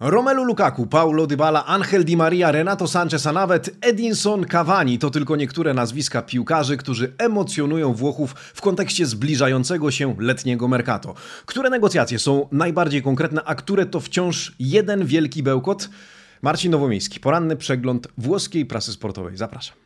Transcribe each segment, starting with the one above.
Romelu Lukaku, Paulo Dybala, Angel Di Maria, Renato Sanchez, a nawet Edinson Cavani to tylko niektóre nazwiska piłkarzy, którzy emocjonują Włochów w kontekście zbliżającego się letniego mercato. Które negocjacje są najbardziej konkretne, a które to wciąż jeden wielki bełkot? Marcin Nowomiejski, poranny przegląd włoskiej prasy sportowej. Zapraszam.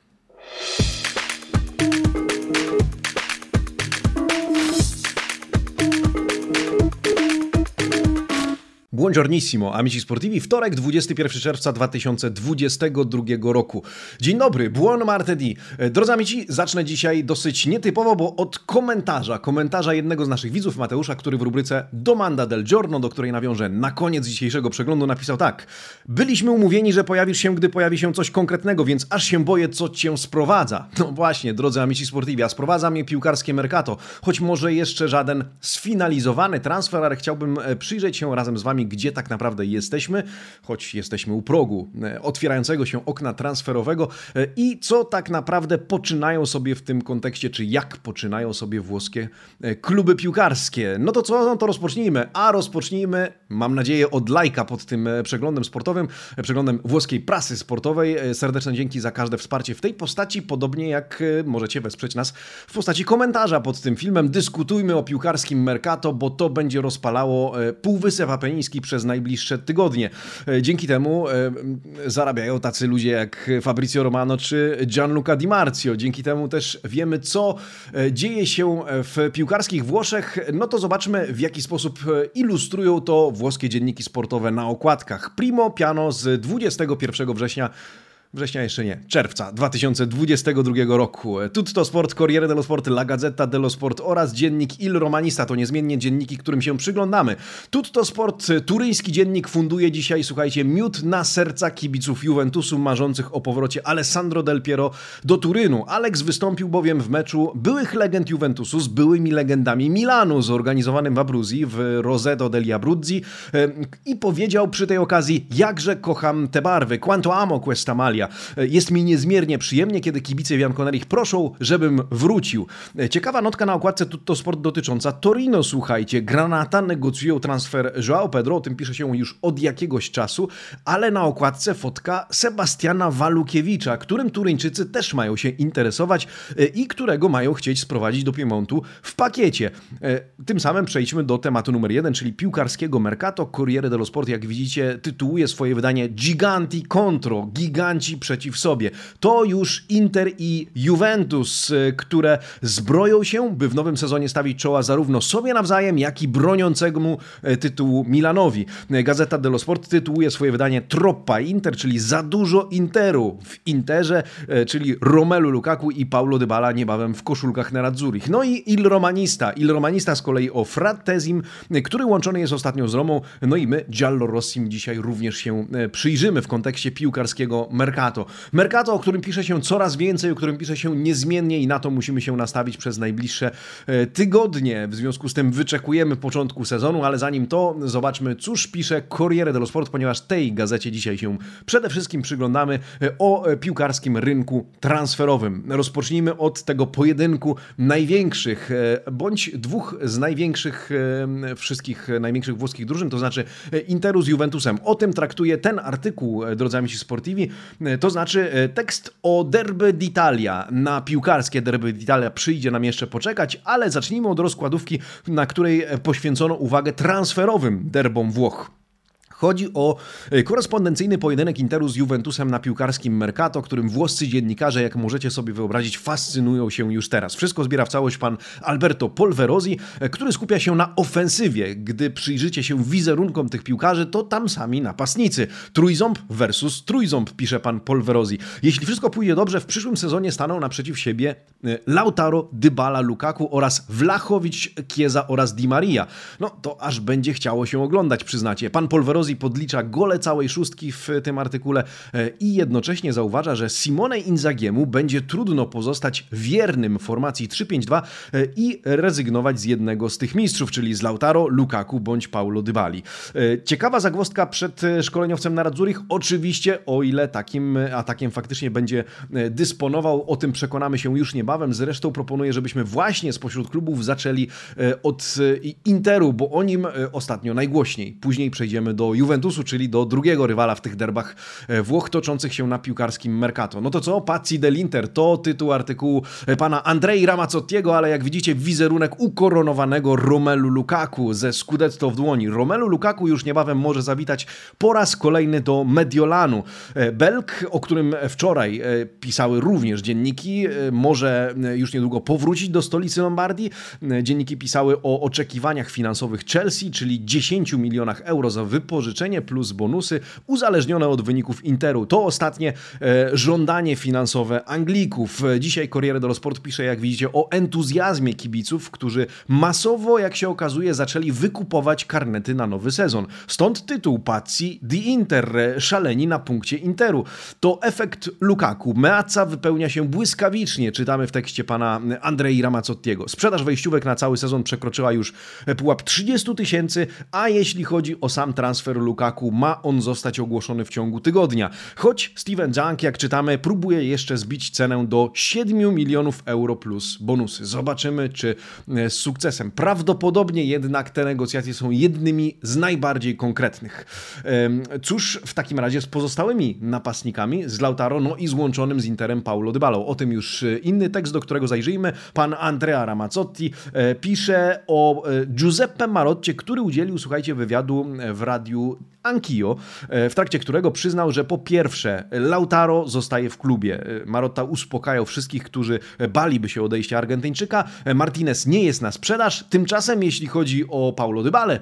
Buongiornissimo, amici sportivi, wtorek 21 czerwca 2022 roku. Dzień dobry, buon martedì. Drodzy amici, zacznę dzisiaj dosyć nietypowo, bo od komentarza, komentarza jednego z naszych widzów, Mateusza, który w rubryce Domanda del Giorno, do której nawiążę na koniec dzisiejszego przeglądu, napisał tak. Byliśmy umówieni, że pojawisz się, gdy pojawi się coś konkretnego, więc aż się boję, co cię sprowadza. No właśnie, drodzy amici sportivi, a sprowadza mnie piłkarskie Mercato, choć może jeszcze żaden sfinalizowany transfer, ale chciałbym e, przyjrzeć się razem z wami gdzie tak naprawdę jesteśmy, choć jesteśmy u progu e, otwierającego się okna transferowego e, i co tak naprawdę poczynają sobie w tym kontekście, czy jak poczynają sobie włoskie e, kluby piłkarskie. No to co, no to rozpocznijmy, a rozpocznijmy, mam nadzieję, od lajka pod tym przeglądem sportowym, przeglądem włoskiej prasy sportowej. Serdeczne dzięki za każde wsparcie w tej postaci, podobnie jak możecie wesprzeć nas w postaci komentarza pod tym filmem. Dyskutujmy o piłkarskim Mercato, bo to będzie rozpalało Półwysep Apeniński przez najbliższe tygodnie. E, dzięki temu e, zarabiają tacy ludzie jak Fabrizio Romano czy Gianluca Di Marzio. Dzięki temu też wiemy, co e, dzieje się w piłkarskich Włoszech. No to zobaczmy, w jaki sposób ilustrują to włoskie dzienniki sportowe na okładkach. Primo Piano z 21 września Września jeszcze nie, czerwca 2022 roku. Tutto Sport, Corriere dello Sport, La Gazzetta dello Sport oraz dziennik Il Romanista to niezmiennie dzienniki, którym się przyglądamy. Tutto Sport, turyński dziennik, funduje dzisiaj, słuchajcie, miód na serca kibiców Juventusu marzących o powrocie Alessandro Del Piero do Turynu. Alex wystąpił bowiem w meczu byłych legend Juventusu z byłymi legendami Milanu, zorganizowanym w Abruzji, w Roseto degli Abruzzi i powiedział przy tej okazji, jakże kocham te barwy, quanto amo questa maglia, jest mi niezmiernie przyjemnie, kiedy kibice Bianconerich proszą, żebym wrócił. Ciekawa notka na okładce Tutto Sport dotycząca Torino, słuchajcie. Granata negocjują transfer Joao Pedro, o tym pisze się już od jakiegoś czasu, ale na okładce fotka Sebastiana Walukiewicza, którym Turyńczycy też mają się interesować e, i którego mają chcieć sprowadzić do Piemontu w pakiecie. E, tym samym przejdźmy do tematu numer jeden, czyli piłkarskiego Mercato. Corriere dello Sport, jak widzicie, tytułuje swoje wydanie Giganti contro, giganci przeciw sobie. To już Inter i Juventus, y, które zbroją się, by w nowym sezonie stawić czoła zarówno sobie nawzajem, jak i broniącemu y, tytułu Milanowi. Gazeta dello Sport tytułuje swoje wydanie Troppa Inter, czyli za dużo Interu w Interze, y, czyli Romelu Lukaku i Paulo Dybala niebawem w koszulkach Nerazzurich. No i Il Romanista. Il Romanista z kolei o Frattezim, który łączony jest ostatnio z Romą. No i my Giallo Rossim dzisiaj również się przyjrzymy w kontekście piłkarskiego mercatu Mercato. Mercato, o którym pisze się coraz więcej, o którym pisze się niezmiennie i na to musimy się nastawić przez najbliższe e, tygodnie. W związku z tym wyczekujemy początku sezonu, ale zanim to zobaczmy, cóż pisze Corriere dello Sport, ponieważ tej gazecie dzisiaj się przede wszystkim przyglądamy e, o e, piłkarskim rynku transferowym. Rozpocznijmy od tego pojedynku największych, bądź dwóch z największych wszystkich największych włoskich drużyn, to znaczy Interu z Juventusem. O tym traktuje ten artykuł, drodzy amici sportivi. To znaczy e, tekst o derby d'Italia. Na piłkarskie derby d'Italia przyjdzie nam jeszcze poczekać, ale zacznijmy od rozkładówki, na której poświęcono uwagę transferowym derbom Włoch. Chodzi o e, korespondencyjny pojedynek Interu z Juventusem na piłkarskim Mercato, którym włoscy dziennikarze, jak możecie sobie wyobrazić, fascynują się już teraz. Wszystko zbiera w całość pan Alberto Polverosi, e, który skupia się na ofensywie. Gdy przyjrzycie się wizerunkom tych piłkarzy, to tam sami napastnicy. Trójząb versus trójząb, pisze pan Polverosi. Jeśli wszystko pójdzie dobrze, w przyszłym sezonie staną naprzeciw siebie e, Lautaro, Dybala, Lukaku oraz Vlachowicz, Chiesa oraz Di Maria. No to aż będzie chciało się oglądać, przyznacie. Pan Polverosi podlicza gole całej szóstki w tym artykule e, i jednocześnie zauważa, że Simone Inzagiemu będzie trudno pozostać wiernym formacji 3-5-2 e, i rezygnować z jednego z tych mistrzów, czyli z Lautaro, Lukaku bądź Paulo Dybali. E, ciekawa zagwozdka przed szkoleniowcem na Radzurich, oczywiście o ile takim atakiem faktycznie będzie dysponował, o tym przekonamy się już niebawem. Zresztą proponuję, żebyśmy właśnie spośród klubów zaczęli od Interu, bo o nim ostatnio najgłośniej. Później przejdziemy do Juventusu, czyli do drugiego rywala w tych derbach Włoch toczących się na piłkarskim Mercato. No to co? Pazzi dell'Inter to tytuł artykułu pana Andrei Ramazzottiego, ale jak widzicie wizerunek ukoronowanego Romelu Lukaku ze Scudetto w dłoni. Romelu Lukaku już niebawem może zawitać po raz kolejny do Mediolanu. Belk, o którym wczoraj pisały również dzienniki, może już niedługo powrócić do stolicy Lombardii. Dzienniki pisały o oczekiwaniach finansowych Chelsea, czyli 10 milionach euro za wypożyczenie plus bonusy uzależnione od wyników Interu. To ostatnie e, żądanie finansowe Anglików. Dzisiaj Corriere dello Sport pisze, jak widzicie, o entuzjazmie kibiców, którzy masowo, jak się okazuje, zaczęli wykupować karnety na nowy sezon. Stąd tytuł Pazzi The Inter, szaleni na punkcie Interu. To efekt Lukaku. Meazza wypełnia się błyskawicznie, czytamy w tekście pana Andrei Ramazzottiego. Sprzedaż wejściówek na cały sezon przekroczyła już pułap 30 tysięcy, a jeśli chodzi o sam transfer Lukaku, ma on zostać ogłoszony w ciągu tygodnia. Choć Steven Junk, jak czytamy, próbuje jeszcze zbić cenę do 7 milionów euro plus bonusy. Zobaczymy, czy e, z sukcesem. Prawdopodobnie jednak te negocjacje są jednymi z najbardziej konkretnych. Cóż w takim razie z pozostałymi napastnikami, z Lautaro, no i złączonym z Interem Paulo Dybala. O tym już e, inny tekst, do którego zajrzyjmy. Pan Andrea Ramazzotti e, pisze o Giuseppe Marotcie, który udzielił, słuchajcie, wywiadu w radiu Anch'io, w trakcie którego przyznał, że po pierwsze Lautaro zostaje w klubie. Marotta uspokajał wszystkich, którzy baliby się odejścia Argentyńczyka. Martinez nie jest na sprzedaż. Tymczasem, jeśli chodzi o Paulo Dybale,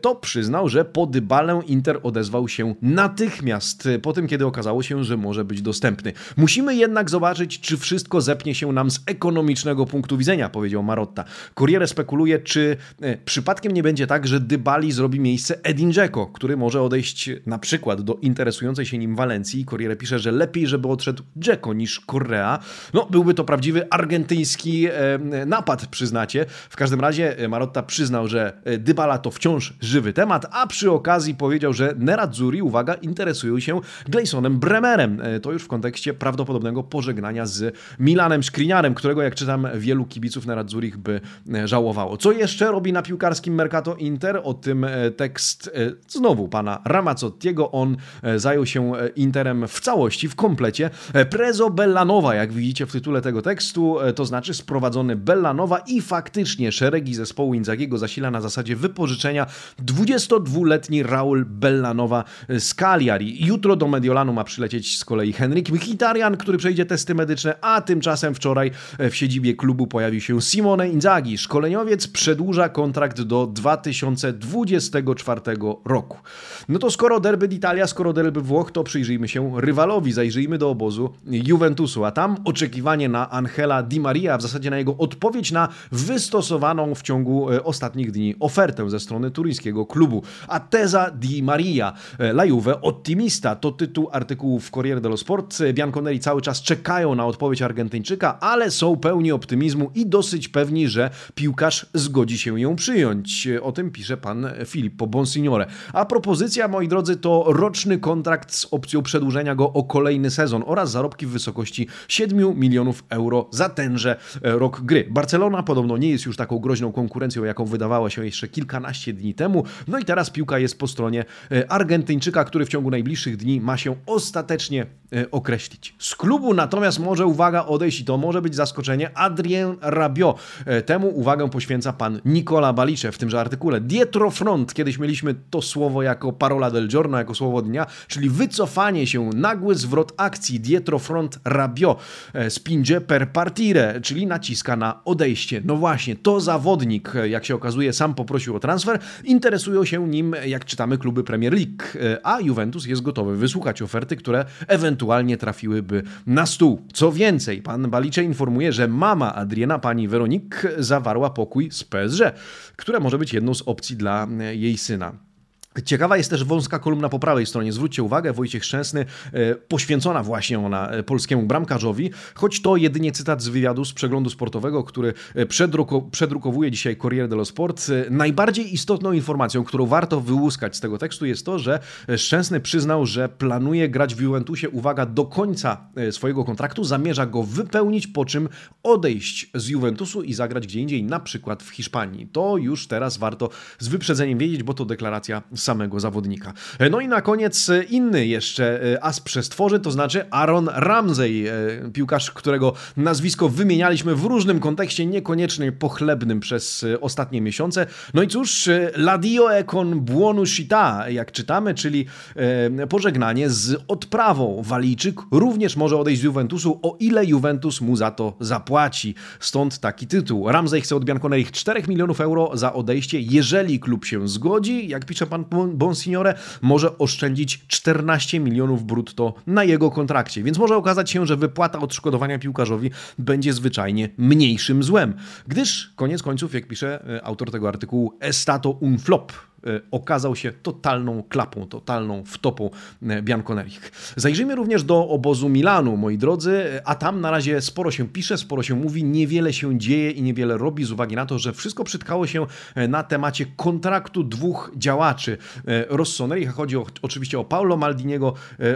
to przyznał, że po Dybalę Inter odezwał się natychmiast, po tym, kiedy okazało się, że może być dostępny. Musimy jednak zobaczyć, czy wszystko zepnie się nam z ekonomicznego punktu widzenia, powiedział Marotta. Corriere spekuluje, czy e, przypadkiem nie będzie tak, że Dybali zrobi miejsce Edin Dzeko, który może odejść na przykład do interesującej się nim Walencji. Corriere pisze, że lepiej, żeby odszedł Dzeko niż Correa. No, byłby to prawdziwy argentyński e, napad, przyznacie. W każdym razie e, Marotta przyznał, że Dybala to wciąż żywy temat, a przy okazji powiedział, że Nerazzurri, uwaga, interesują się Gleisonem Bremerem. To już w kontekście prawdopodobnego pożegnania z Milanem Skriniarem, którego jak czytam wielu kibiców Nerazzurich by żałowało. Co jeszcze robi na piłkarskim Mercato Inter? O tym tekst znowu pana Ramazzottiego. On e, zajął się e, Interem w całości, w komplecie. E, Prezo Bellanowa, jak widzicie w tytule tego tekstu, to znaczy sprowadzony Bellanowa i faktycznie szeregi zespołu Inzagiego zasila na zasadzie wypożyczenia 22-letni Raul Bellanowa z Cagliari. Jutro do Mediolanu ma przylecieć z kolei Henrik Mkhitaryan, który przejdzie testy medyczne, a tymczasem wczoraj w siedzibie klubu pojawił się Simone Inzaghi. Szkoleniowiec przedłuża kontrakt do 2024 roku. No to skoro derby d'Italia, skoro derby Włoch, to przyjrzyjmy się rywalowi, zajrzyjmy do obozu Juventusu, a tam oczekiwanie na Angela Di Maria, w zasadzie na jego odpowiedź na wystosowaną w ciągu e, ostatnich dni ofertę ze strony turyńskiego klubu. A teza Di Maria, e, La Juve Ottimista, to tytuł artykułu w Corriere dello Sport. Bianconeri cały czas czekają na odpowiedź Argentyńczyka, ale są pełni optymizmu i dosyć pewni, że piłkarz zgodzi się ją przyjąć. O tym pisze pan Filippo Bonsignore. A propozycja, moi drodzy, to roczny kontrakt z opcją przedłużenia go o kolejny sezon oraz zarobki w wysokości 7 milionów euro za tenże e, rok gry. Barcelona podobno nie jest już taką groźną konkurencją, jaką wydawała się jeszcze kilkanaście dni temu. No i teraz piłka jest po stronie e, Argentyńczyka, który w ciągu najbliższych dni ma się ostatecznie e, określić. Z klubu natomiast może, uwaga, odejść i to może być zaskoczenie, Adrien Rabiot. Temu uwagę poświęca pan Nicola Balicze w tymże artykule. Dietro Front, kiedyś mieliśmy to słowo jako parola del giorno, jako słowo dnia, czyli wycofanie się, nagły zwrot akcji dietro front rabio, e, spinge per partire, czyli naciska na odejście. No właśnie, to zawodnik, e, jak się okazuje, sam poprosił o transfer, interesują się nim, jak czytamy, kluby Premier League, e, a Juventus jest gotowy wysłuchać oferty, które ewentualnie trafiłyby na stół. Co więcej, pan Balicze informuje, że mama Adriana, pani Weronik, zawarła pokój z PSG, które może być jedną z opcji dla jej syna. Ciekawa jest też wąska kolumna po prawej stronie. Zwróćcie uwagę, Wojciech Szczęsny, e, poświęcona właśnie ona e, polskiemu bramkarzowi, choć to jedynie cytat z wywiadu z przeglądu sportowego, który e, przedruko, przedrukowuje dzisiaj Corriere dello Sport. Najbardziej istotną informacją, którą warto wyłuskać z tego tekstu jest to, że Szczęsny przyznał, że planuje grać w Juventusie, uwaga, do końca swojego kontraktu, zamierza go wypełnić, po czym odejść z Juventusu i zagrać gdzie indziej, na przykład w Hiszpanii. To już teraz warto z wyprzedzeniem wiedzieć, bo to deklaracja samego zawodnika. No i na koniec inny jeszcze as przestworzy, to znaczy Aaron Ramsey, piłkarz, którego nazwisko wymienialiśmy w różnym kontekście, niekoniecznie pochlebnym przez ostatnie miesiące. No i cóż, Ladio e con buonu shita, jak czytamy, czyli pożegnanie z odprawą. Walijczyk również może odejść z Juventusu, o ile Juventus mu za to zapłaci. Stąd taki tytuł. Ramsey chce od Bianconerich 4 milionów euro za odejście. Jeżeli klub się zgodzi, jak pisze pan Bonsignore, może oszczędzić 14 milionów brutto na jego kontrakcie. Więc może okazać się, że wypłata odszkodowania piłkarzowi będzie zwyczajnie mniejszym złem. Gdyż, koniec końców, jak pisze e, autor tego artykułu, estato un flop okazał się totalną klapą, totalną wtopą e, Bianconerich. Zajrzyjmy również do obozu Milanu, moi drodzy, a tam na razie sporo się pisze, sporo się mówi, niewiele się dzieje i niewiele robi z uwagi na to, że wszystko przytkało się e, na temacie kontraktu dwóch działaczy Rossoneri. Chodzi o, oczywiście o Paulo Maldiniego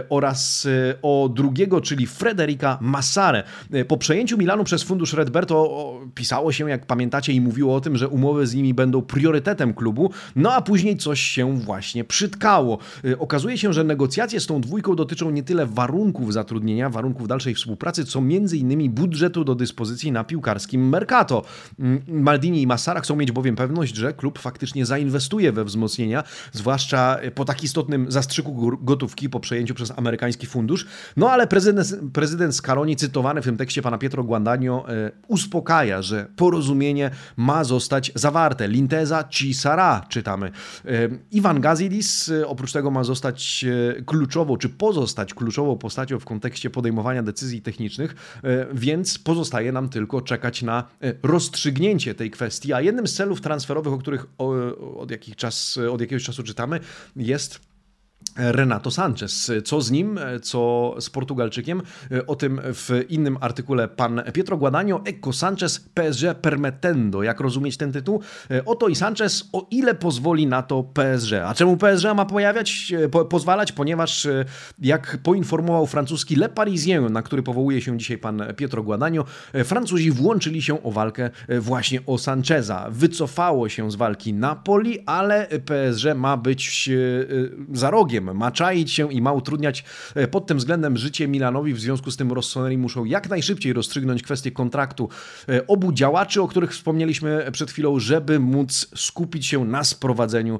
oraz o drugiego, czyli Frederica Massare. Po przejęciu Milanu przez fundusz Redberto pisało się, jak pamiętacie, i mówiło o tym, że umowy z nimi będą priorytetem klubu, no a później później coś się właśnie przytkało. Y, okazuje się, że negocjacje z tą dwójką dotyczą nie tyle warunków zatrudnienia, warunków dalszej współpracy, co innymi budżetu do dyspozycji na piłkarskim Mercato. Mm, Maldini i Massara chcą mieć bowiem pewność, że klub faktycznie zainwestuje we wzmocnienia, zwłaszcza po tak istotnym zastrzyku gotówki po przejęciu przez amerykański fundusz. No ale prezydent, prezydent Scaroni, cytowany w tym tekście pana Pietro Guadagno, e, uspokaja, że porozumienie ma zostać zawarte. Linteza ci Sara, czytamy. Iwan Gazidis e, oprócz tego ma zostać e, kluczową, czy pozostać kluczową postacią w kontekście podejmowania decyzji technicznych, e, więc pozostaje nam tylko czekać na rozstrzygnięcie tej kwestii. A jednym z celów transferowych, o których od, jakich czas, od jakiegoś czasu czytamy, jest Renato Sanchez. Co z nim, co z Portugalczykiem? O tym w innym artykule pan Pietro Guadagno, Ecco Sanchez PSG permettendo. Jak rozumieć ten tytuł? Oto i Sanchez, o ile pozwoli na to PSG. A czemu PSG ma pojawiać, po, pozwalać? Ponieważ, jak poinformował francuski Le Parisien, na który powołuje się dzisiaj pan Pietro Guadagno, Francuzi włączyli się o walkę właśnie o Sancheza. Wycofało się z walki Napoli, ale PSG ma być za rogiem ma czaić się i ma utrudniać e, pod tym względem życie Milanowi. W związku z tym Rossoneri muszą jak najszybciej rozstrzygnąć kwestię kontraktu e, obu działaczy, o których wspomnieliśmy przed chwilą, żeby móc skupić się na sprowadzeniu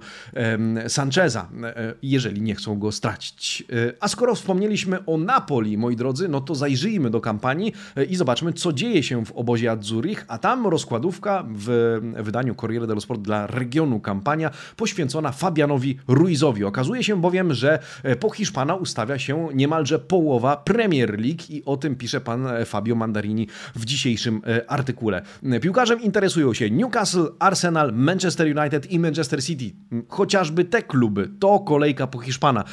Sancheza, e, jeżeli nie chcą go stracić. A skoro wspomnieliśmy o Napoli, moi drodzy, no to zajrzyjmy do kampanii i zobaczmy, co dzieje się w obozie Azzurich, a tam rozkładówka w wydaniu Corriere dello Sport dla regionu kampania poświęcona Fabianowi Ruizowi. Okazuje się bowiem, że e, po Hiszpana ustawia się niemalże połowa Premier League i o tym pisze pan e, Fabio Mandarini w dzisiejszym e, artykule. Piłkarzem interesują się Newcastle, Arsenal, Manchester United i Manchester City. Chociażby te kluby. To kolejka po Hiszpana,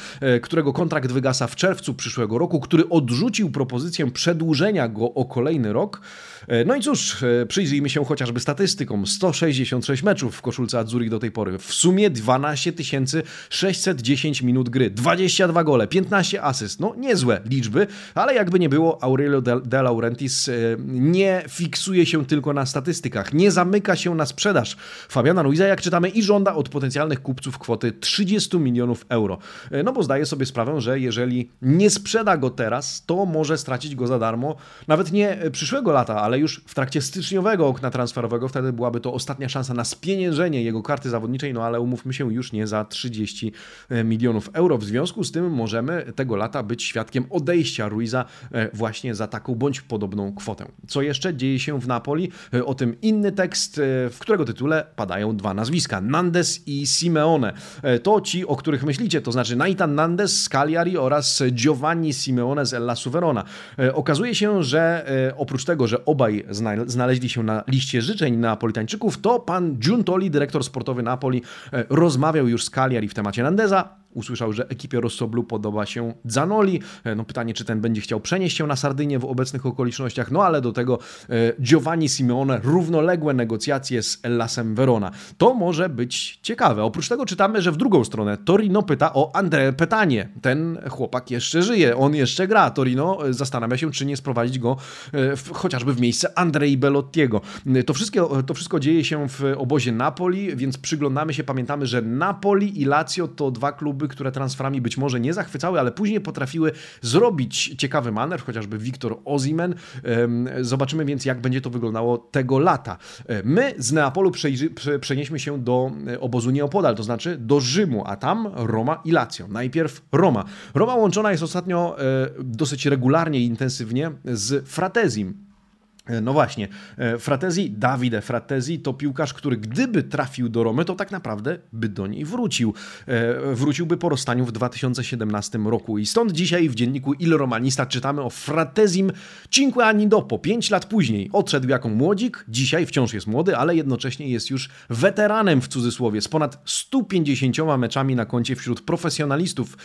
którego kontrakt wygasa w czerwcu przyszłego roku, który odrzucił propozycję przedłużenia go o kolejny rok. No i cóż, przyjrzyjmy się chociażby statystykom. 166 meczów w koszulce Azzurri do tej pory. W sumie 12 610 minut gry, 22 gole, 15 asyst. No niezłe liczby, ale jakby nie było, Aurelio De, Laurentiis e, nie fiksuje się tylko na statystykach, nie zamyka się na sprzedaż Fabiana Ruiza, jak czytamy, i żąda od potencjalnych kupców kwoty 30 milionów euro. E, no bo zdaje sobie sprawę, że jeżeli nie sprzeda go teraz, to może stracić go za darmo, nawet nie przyszłego lata, ale już w trakcie styczniowego okna transferowego, wtedy byłaby to ostatnia szansa na spieniężenie jego karty zawodniczej, no ale umówmy się, już nie za 30 e, milionów euro. W związku z tym możemy tego lata być świadkiem odejścia Ruiza e, właśnie za taką bądź podobną kwotę. Co jeszcze dzieje się w Napoli? E, o tym inny tekst, w którego tytule padają dwa nazwiska: Nandes i Simeone. To ci, o których myślicie, to znaczy Naitan Nandes z Cagliari oraz Giovanni Simeone z Ella Suverona. Okazuje się, że oprócz tego, że obaj znaleźli się na liście życzeń Napolitańczyków, to pan Giuntoli, dyrektor sportowy Napoli, rozmawiał już z Cagliari w temacie Nandesa usłyszał, że ekipie Rossoblu podoba się Zanoli. No pytanie, czy ten będzie chciał przenieść się na Sardynię w obecnych okolicznościach, no ale do tego Giovanni Simeone równoległe negocjacje z Ellasem Verona. To może być ciekawe. Oprócz tego czytamy, że w drugą stronę Torino pyta o André Petanie. Ten chłopak jeszcze żyje, on jeszcze gra. Torino zastanawia się, czy nie sprowadzić go w, chociażby w miejsce Andrei Belottiego. To wszystko, to wszystko dzieje się w obozie Napoli, więc przyglądamy się, pamiętamy, że Napoli i Lazio to dwa kluby, które transferami być może nie zachwycały, ale później potrafiły zrobić ciekawy maner, chociażby Wiktor Ozimen. Zobaczymy więc, jak będzie to wyglądało tego lata. My z Neapolu przenieśmy się do obozu Neopodal, to znaczy do Rzymu, a tam Roma i Lazio. Najpierw Roma. Roma łączona jest ostatnio e, dosyć regularnie i intensywnie z Fratezim. E, no właśnie, e, Fratezi, Davide Fratezi to piłkarz, który gdyby trafił do Romy, to tak naprawdę by do niej wrócił. E, wróciłby po rozstaniu w 2017 roku. I stąd dzisiaj w dzienniku Il Romanista czytamy o Fratezim Cinque anni dopo, 5 lat później. Odszedł jako młodzik, dzisiaj wciąż jest młody, ale jednocześnie jest już weteranem w cudzysłowie, z ponad 150 meczami na koncie wśród profesjonalistów,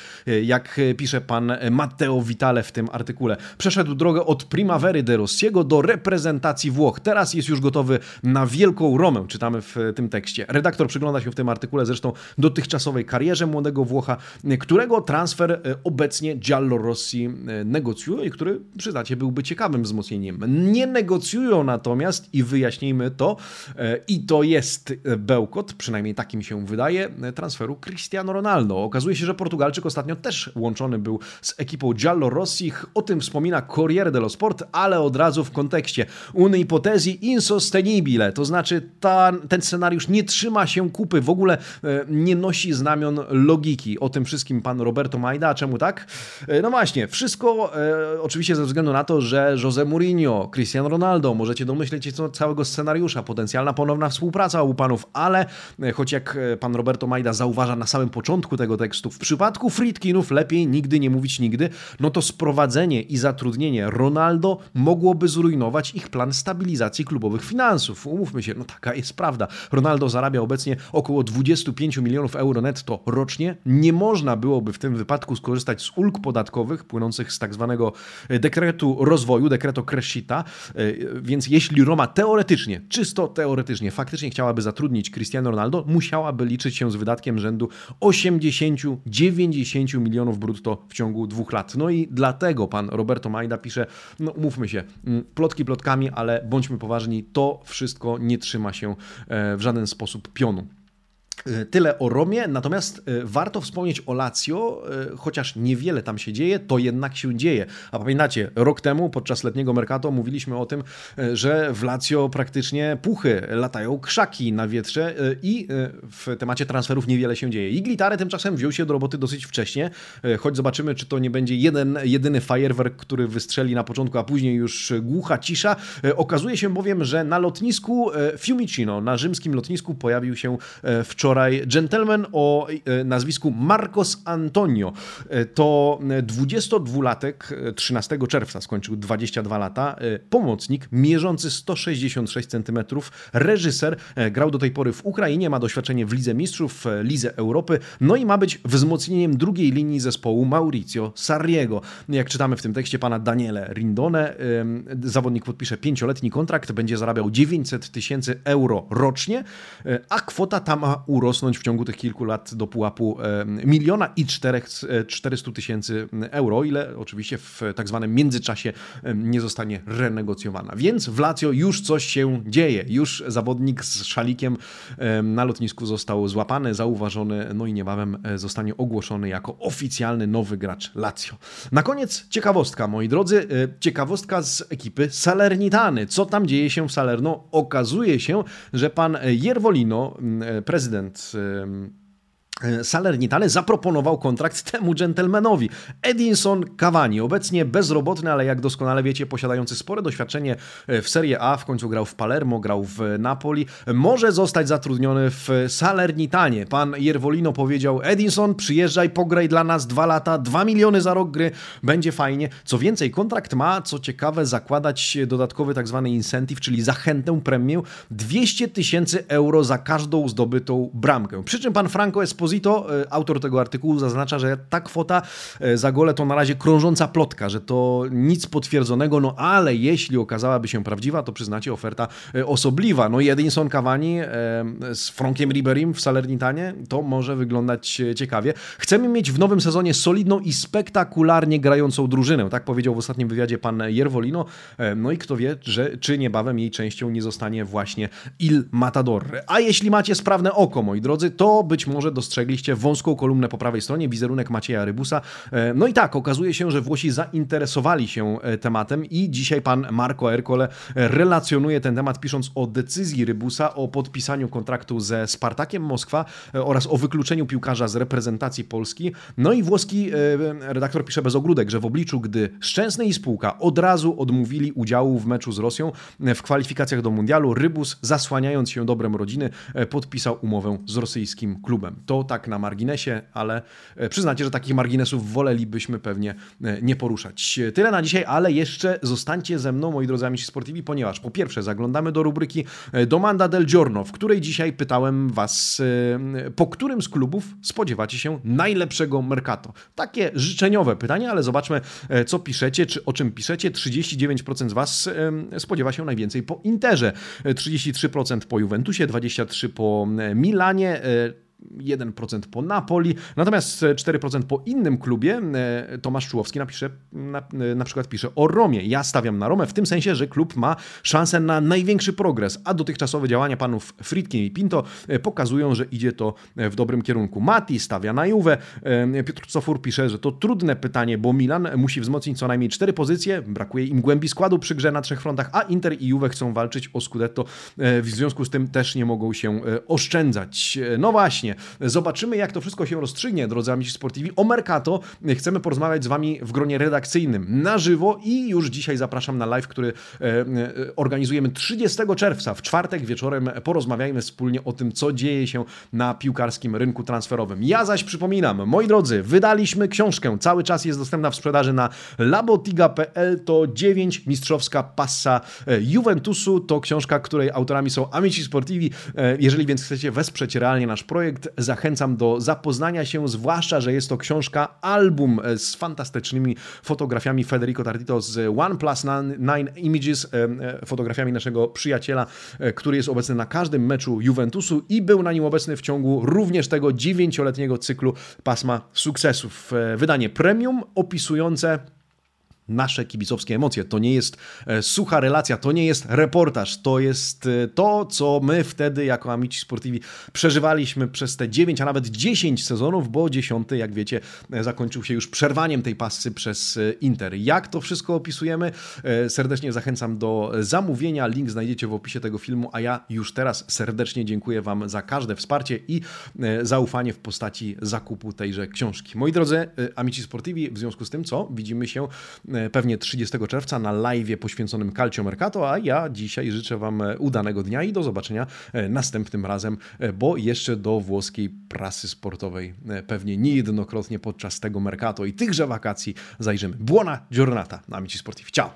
jak pisze pan Matteo Vitale w tym artykule. Przeszedł drogę od Primavery de Rossiego do reprezentacji reprezentacji Włoch. Teraz jest już gotowy na wielką Romę, czytamy w tym tekście. Redaktor przygląda się w tym artykule zresztą dotychczasowej karierze młodego Włocha, którego transfer e, obecnie Giallo Rossi e, negocjuje i który, przyznacie, byłby ciekawym wzmocnieniem. Nie negocjują natomiast, i wyjaśnijmy to, e, i to jest bełkot, przynajmniej takim się wydaje, transferu Cristiano Ronaldo. Okazuje się, że Portugalczyk ostatnio też łączony był z ekipą Giallo Rossi. O tym wspomina Corriere dello Sport, ale od razu w kontekście tekście. Unipotezji insostenibile, to znaczy ta, ten scenariusz nie trzyma się kupy, w ogóle e, nie nosi znamion logiki. O tym wszystkim pan Roberto Majda, czemu tak? E, no właśnie, wszystko e, oczywiście ze względu na to, że Jose Mourinho, Cristiano Ronaldo, możecie domyśleć się całego scenariusza, potencjalna ponowna współpraca obu panów, ale choć jak pan Roberto Majda zauważa na samym początku tego tekstu, w przypadku Friedkinów lepiej nigdy nie mówić nigdy, no to sprowadzenie i zatrudnienie Ronaldo mogłoby zrujnować ich plan stabilizacji klubowych finansów. Umówmy się, no taka jest prawda. Ronaldo zarabia obecnie około 25 milionów euro netto rocznie. Nie można byłoby w tym wypadku skorzystać z ulg podatkowych płynących z tak zwanego e, dekretu rozwoju, dekreto crescita, e, więc jeśli Roma teoretycznie, czysto teoretycznie, faktycznie chciałaby zatrudnić Cristiano Ronaldo, musiałaby liczyć się z wydatkiem rzędu 80-90 milionów brutto w ciągu dwóch lat. No i dlatego pan Roberto Majda pisze, no umówmy się, mm, plotki plotkami, ale bądźmy poważni, to wszystko nie trzyma się e, w żaden sposób pionu. E, tyle o Romie, natomiast e, warto wspomnieć o Lazio, e, chociaż niewiele tam się dzieje, to jednak się dzieje. A pamiętacie, rok temu podczas letniego Mercato mówiliśmy o tym, że w Lazio praktycznie puchy, latają krzaki na wietrze i w temacie transferów niewiele się dzieje. I Glitary tymczasem wziął się do roboty dosyć wcześnie, choć zobaczymy, czy to nie będzie jeden, jedyny fajerwerk, który wystrzeli na początku, a później już głucha cisza. Okazuje się bowiem, że na lotnisku Fiumicino, na rzymskim lotnisku pojawił się wczoraj wczoraj gentleman o e, nazwisku Marcos Antonio. E, to 22-latek, 13 e, czerwca skończył 22 lata, pomocnik mierzący 166 cm, reżyser, grał do tej pory w Ukrainie, ma doświadczenie w Lidze Mistrzów, Lidze Europy, no i ma być wzmocnieniem drugiej linii zespołu Mauricio Sarriego. Jak czytamy w tym tekście pana Daniele Rindone, zawodnik podpisze pięcioletni kontrakt, będzie zarabiał 900 tysięcy euro rocznie, a kwota ta ma urosnąć w ciągu tych kilku lat do pułapu miliona i 400 tysięcy euro, ile oczywiście w tak zwanym międzyczasie nie zostanie renegocjowana. Więc w Lazio już coś się dzieje. Już zawodnik z szalikiem na lotnisku został złapany, zauważony, no i niebawem e, zostanie ogłoszony jako oficjalny nowy gracz Lazio. Na koniec ciekawostka, moi drodzy, e, ciekawostka z ekipy Salernitany. Co tam dzieje się w Salerno? Okazuje się, że pan Jervolino, e, prezydent prezydent E, Salernitane zaproponował kontrakt temu dżentelmenowi. Edinson Cavani, obecnie bezrobotny, ale jak doskonale wiecie, posiadający spore doświadczenie e, w Serie A, w końcu grał w Palermo, grał w Napoli, może zostać zatrudniony w Salernitanie. Pan Jervolino powiedział, Edinson, przyjeżdżaj, pograj dla nas dwa lata, dwa miliony za rok gry, będzie fajnie. Co więcej, kontrakt ma, co ciekawe, zakładać dodatkowy tak zwany incentive, czyli zachętę, premię 200 tysięcy euro za każdą zdobytą bramkę. Przy czym pan Franco Esposito Esposito, autor tego artykułu, zaznacza, że ta kwota za gole to na razie krążąca plotka, że to nic potwierdzonego, no ale jeśli okazałaby się prawdziwa, to przyznacie oferta osobliwa. No Edinson Cavani z Frankiem Riberim w Salernitanie, to może wyglądać ciekawie. Chcemy mieć w nowym sezonie solidną i spektakularnie grającą drużynę, tak powiedział w ostatnim wywiadzie pan Jervolino. No i kto wie, że, czy niebawem jej częścią nie zostanie właśnie Il Matador. A jeśli macie sprawne oko, moi drodzy, to być może dostrzegliście wąską kolumnę po prawej stronie, wizerunek Macieja Rybusa. No i tak, okazuje się, że Włosi zainteresowali się e, tematem i dzisiaj pan Marco Ercole relacjonuje ten temat, pisząc o decyzji Rybusa o podpisaniu kontraktu ze Spartakiem Moskwa e, oraz o wykluczeniu piłkarza z reprezentacji Polski. No i włoski e, redaktor pisze bez ogródek, że w obliczu, gdy Szczęsny i spółka od razu odmówili udziału w meczu z Rosją w kwalifikacjach do Mundialu, Rybus, zasłaniając się dobrem rodziny, podpisał umowę z rosyjskim klubem. To tak na marginesie, ale przyznacie, że takich marginesów wolelibyśmy pewnie nie poruszać. Tyle na dzisiaj, ale jeszcze zostańcie ze mną, moi drodzy amici sportivi, ponieważ po pierwsze zaglądamy do rubryki e, Domanda del Giorno, w której dzisiaj pytałem Was, e, po którym z klubów spodziewacie się najlepszego Mercato. Takie życzeniowe pytanie, ale zobaczmy, e, co piszecie, czy o czym piszecie. 39% z Was spodziewa się najwięcej po Interze, 33% po Juventusie, 23% po Milanie, 1% po Napoli, natomiast 4% po innym klubie. E, Tomasz Czułowski napisze, na, e, na przykład pisze o Romie. Ja stawiam na Romę w tym sensie, że klub ma szansę na największy progres, a dotychczasowe działania panów Fritkin i Pinto e, pokazują, że idzie to w dobrym kierunku. Mati stawia na Juve. Piotr Cofur pisze, że to trudne pytanie, bo Milan musi wzmocnić co najmniej cztery pozycje, brakuje im głębi składu przy grze na trzech frontach, a Inter i Juve chcą walczyć o Scudetto, w związku z tym też nie mogą się oszczędzać. No właśnie, właśnie. Zobaczymy, jak to wszystko się rozstrzygnie, drodzy amici sportivi. O Mercato chcemy porozmawiać z Wami w gronie redakcyjnym na żywo i już dzisiaj zapraszam na live, który e, e, organizujemy 30 czerwca, w czwartek wieczorem. Porozmawiajmy wspólnie o tym, co dzieje się na piłkarskim rynku transferowym. Ja zaś przypominam, moi drodzy, wydaliśmy książkę, cały czas jest dostępna w sprzedaży na labotiga.pl. To 9 mistrzowska passa e, Juventusu. To książka, której autorami są Amici Sportivi. Jeżeli więc chcecie wesprzeć realnie nasz projekt, projekt. Zachęcam do zapoznania się, zwłaszcza, że jest to książka, album e, z fantastycznymi fotografiami Federico Tardito z OnePlus 9 Images, e, e, fotografiami naszego przyjaciela, który jest obecny na każdym meczu Juventusu i był na nim obecny w ciągu również tego dziewięcioletniego cyklu pasma sukcesów. Wydanie premium opisujące nasze kibicowskie emocje. To nie jest e, sucha relacja, to nie jest reportaż, to jest e, to, co my wtedy jako Amici Sportivi przeżywaliśmy przez te 9, a nawet 10 sezonów, bo 10, jak wiecie, e, zakończył się już przerwaniem tej pasy przez Inter. Jak to wszystko opisujemy? Serdecznie zachęcam do zamówienia. Link znajdziecie w opisie tego filmu, a ja już teraz serdecznie dziękuję Wam za każde wsparcie i zaufanie w postaci zakupu tejże książki. Moi drodzy Amici Sportivi, w związku z tym, co widzimy się pewnie 30 czerwca na live poświęconym Calcio Mercato, a ja dzisiaj życzę Wam e, udanego dnia i do zobaczenia e, następnym razem, bo jeszcze do włoskiej prasy sportowej pewnie niejednokrotnie podczas tego Mercato i tychże wakacji zajrzymy. Buona giornata, amici sportivi. Ciao!